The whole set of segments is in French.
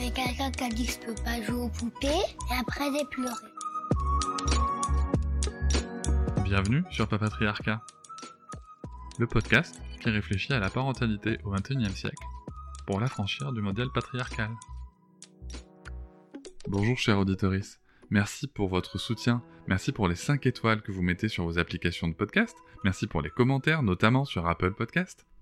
Avec quelqu'un qui a dit que je peux pas jouer aux poupées et après j'ai pleuré. Bienvenue sur Papatriarcat, le podcast qui réfléchit à la parentalité au XXIe siècle pour l'affranchir du modèle patriarcal. Bonjour chers auditoris, merci pour votre soutien, merci pour les 5 étoiles que vous mettez sur vos applications de podcast, merci pour les commentaires, notamment sur Apple Podcast.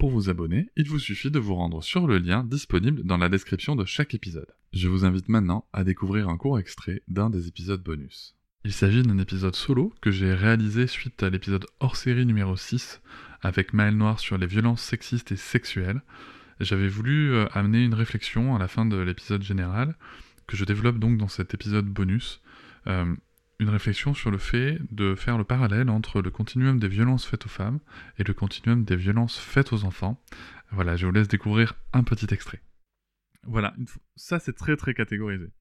Pour vous abonner, il vous suffit de vous rendre sur le lien disponible dans la description de chaque épisode. Je vous invite maintenant à découvrir un court extrait d'un des épisodes bonus. Il s'agit d'un épisode solo que j'ai réalisé suite à l'épisode hors série numéro 6 avec Maël Noir sur les violences sexistes et sexuelles. J'avais voulu euh, amener une réflexion à la fin de l'épisode général que je développe donc dans cet épisode bonus. Euh, une réflexion sur le fait de faire le parallèle entre le continuum des violences faites aux femmes et le continuum des violences faites aux enfants. Voilà, je vous laisse découvrir un petit extrait. Voilà, ça c'est très très catégorisé.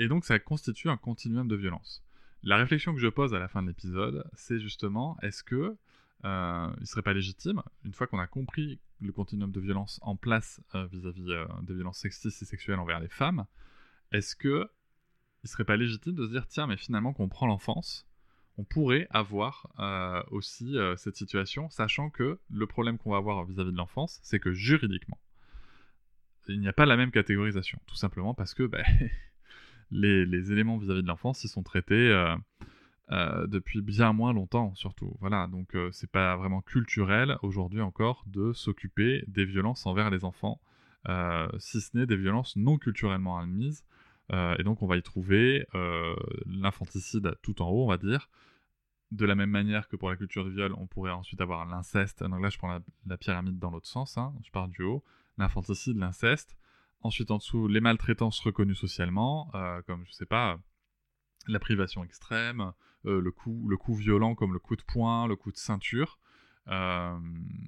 Et donc ça constitue un continuum de violence. La réflexion que je pose à la fin de l'épisode, c'est justement est-ce que euh, il serait pas légitime, une fois qu'on a compris le continuum de violence en place euh, vis-à-vis euh, des violences sexistes et sexuelles envers les femmes, est-ce que il serait pas légitime de se dire tiens mais finalement qu'on prend l'enfance, on pourrait avoir euh, aussi cette situation, sachant que le problème qu'on va avoir vis-à-vis de l'enfance, c'est que juridiquement, il n'y a pas la même catégorisation, tout simplement parce que ben, les, éléments vis-à-vis de l'enfance, ils sont traités euh, euh, depuis bien moins longtemps, surtout. Voilà, donc euh, c'est pas vraiment culturel aujourd'hui encore de s'occuper des violences envers les enfants, si ce n'est des violences non culturellement admises. Et donc on va y trouver l'infanticide tout en haut, on va dire. De la même manière que pour la culture du viol, on pourrait ensuite avoir l'inceste. Donc là, je prends la, pyramide dans l'autre sens, hein, je pars du haut. L'infanticide, l'inceste. Ensuite, en dessous, les maltraitances reconnues socialement, euh, comme, je sais pas, la privation extrême, euh, le, coup, le coup violent comme le coup de poing, le coup de ceinture. Euh,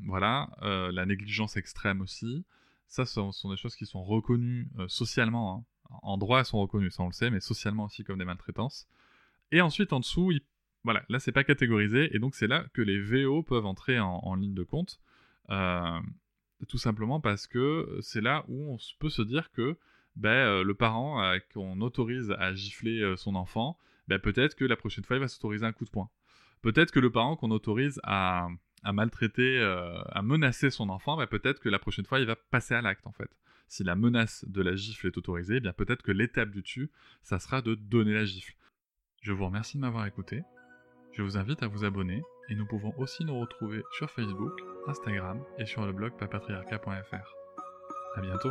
voilà, la négligence extrême aussi. Ça, ce sont, des choses qui sont reconnues socialement. Hein. En droit, elles sont reconnues, ça on le sait, mais socialement aussi comme des maltraitances. Et ensuite, en dessous, voilà, là, c'est pas catégorisé, et donc c'est là que les VO peuvent entrer en, ligne de compte. Tout simplement parce que c'est là où on peut se dire que ben, euh, le parent euh, qu'on autorise à gifler euh, son enfant, ben, peut-être que la prochaine fois il va s'autoriser un coup de poing. Peut-être que le parent qu'on autorise à, maltraiter, à menacer son enfant, ben, peut-être que la prochaine fois il va passer à l'acte en fait. Si la menace de la gifle est autorisée, bien peut-être que l'étape du dessus, ça sera de donner la gifle. Je vous remercie de m'avoir écouté. Je vous invite à vous abonner et nous pouvons aussi nous retrouver sur Facebook, Instagram et sur le blog papatriarca.fr. A bientôt